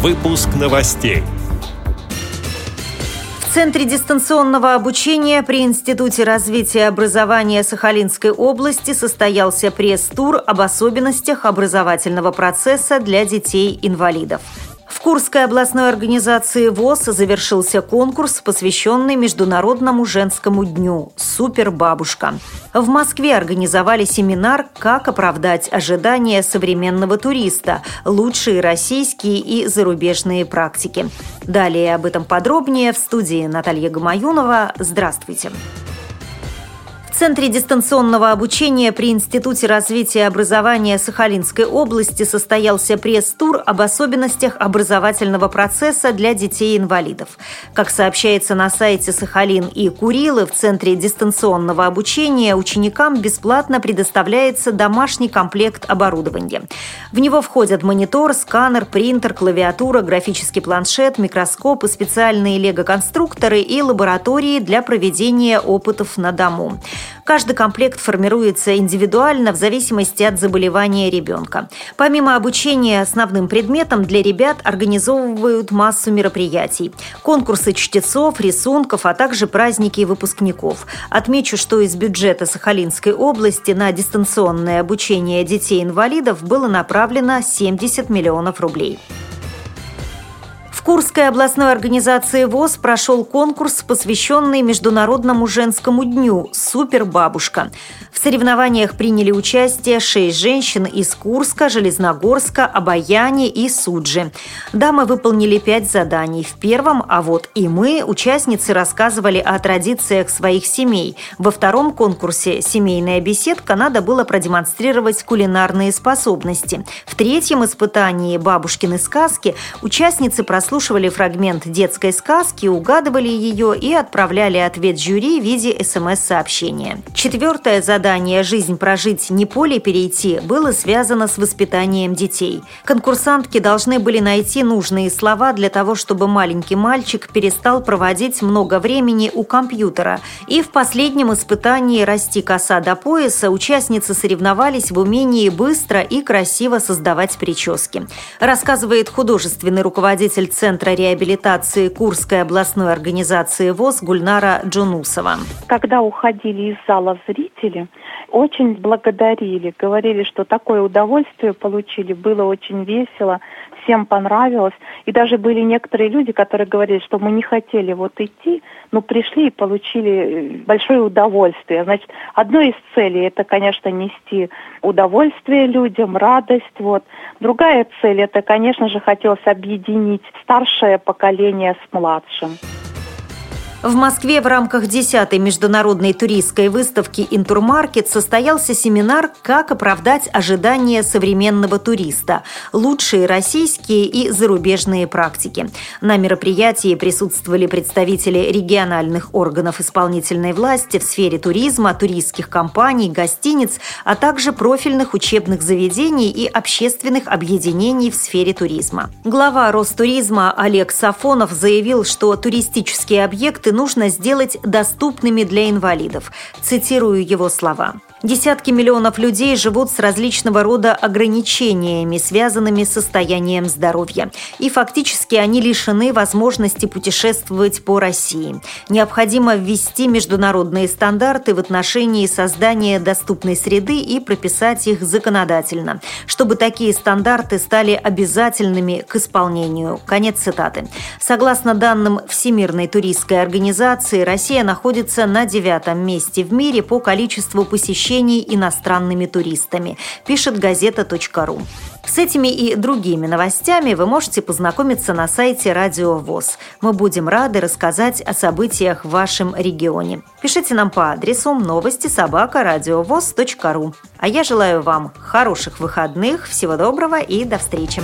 Выпуск новостей. В Центре дистанционного обучения при Институте развития образования Сахалинской области состоялся пресс-тур об особенностях образовательного процесса для детей-инвалидов. В Курской областной организации ВОЗ завершился конкурс, посвященный Международному женскому дню «Супербабушка». В Москве организовали семинар «Как оправдать ожидания современного туриста. Лучшие российские и зарубежные практики». Далее об этом подробнее в студии Наталья Гамаюнова. Здравствуйте. Здравствуйте. Центре дистанционного обучения при Институте развития образования Сахалинской области состоялся пресс-тур об особенностях образовательного процесса для детей-инвалидов. Как сообщается на сайте Сахалин и Курилы, в Центре дистанционного обучения ученикам бесплатно предоставляется домашний комплект оборудования. В него входят монитор, сканер, принтер, клавиатура, графический планшет, микроскоп и специальные лего-конструкторы и лаборатории для проведения опытов на дому. Каждый комплект формируется индивидуально в зависимости от заболевания ребенка. Помимо обучения основным предметом, для ребят организовывают массу мероприятий. Конкурсы чтецов, рисунков, а также праздники выпускников. Отмечу, что из бюджета Сахалинской области на дистанционное обучение детей-инвалидов было направлено 70 миллионов рублей. Курской областной организации ВОЗ прошел конкурс, посвященный Международному женскому дню «Супербабушка». В соревнованиях приняли участие шесть женщин из Курска, Железногорска, Обаяни и Суджи. Дамы выполнили пять заданий. В первом «А вот и мы» участницы рассказывали о традициях своих семей. Во втором конкурсе «Семейная беседка» надо было продемонстрировать кулинарные способности. В третьем испытании «Бабушкины сказки» участницы прослушали прослушивали фрагмент детской сказки, угадывали ее и отправляли ответ жюри в виде СМС-сообщения. Четвертое задание «Жизнь прожить, не поле перейти» было связано с воспитанием детей. Конкурсантки должны были найти нужные слова для того, чтобы маленький мальчик перестал проводить много времени у компьютера. И в последнем испытании «Расти коса до пояса» участницы соревновались в умении быстро и красиво создавать прически. Рассказывает художественный руководитель Центра реабилитации Курской областной организации ВОЗ Гульнара Джунусова. Когда уходили из зала зрители, очень благодарили, говорили, что такое удовольствие получили, было очень весело, всем понравилось. И даже были некоторые люди, которые говорили, что мы не хотели вот идти, но пришли и получили э, большое удовольствие. Значит, одной из целей это, конечно, нести удовольствие людям, радость. Вот. Другая цель это, конечно же, хотелось объединить старшее поколение с младшим. В Москве в рамках 10-й международной туристской выставки «Интурмаркет» состоялся семинар «Как оправдать ожидания современного туриста. Лучшие российские и зарубежные практики». На мероприятии присутствовали представители региональных органов исполнительной власти в сфере туризма, туристских компаний, гостиниц, а также профильных учебных заведений и общественных объединений в сфере туризма. Глава Ростуризма Олег Сафонов заявил, что туристические объекты продукты нужно сделать доступными для инвалидов. Цитирую его слова. Десятки миллионов людей живут с различного рода ограничениями, связанными с состоянием здоровья. И фактически они лишены возможности путешествовать по России. Необходимо ввести международные стандарты в отношении создания доступной среды и прописать их законодательно, чтобы такие стандарты стали обязательными к исполнению. Конец цитаты. Согласно данным Всемирной туристской организации, Россия находится на девятом месте в мире по количеству посещений иностранными туристами, пишет газета.ру. С этими и другими новостями вы можете познакомиться на сайте Радио ВОЗ. Мы будем рады рассказать о событиях в вашем регионе. Пишите нам по адресу новости собака ру. А я желаю вам хороших выходных, всего доброго и до встречи.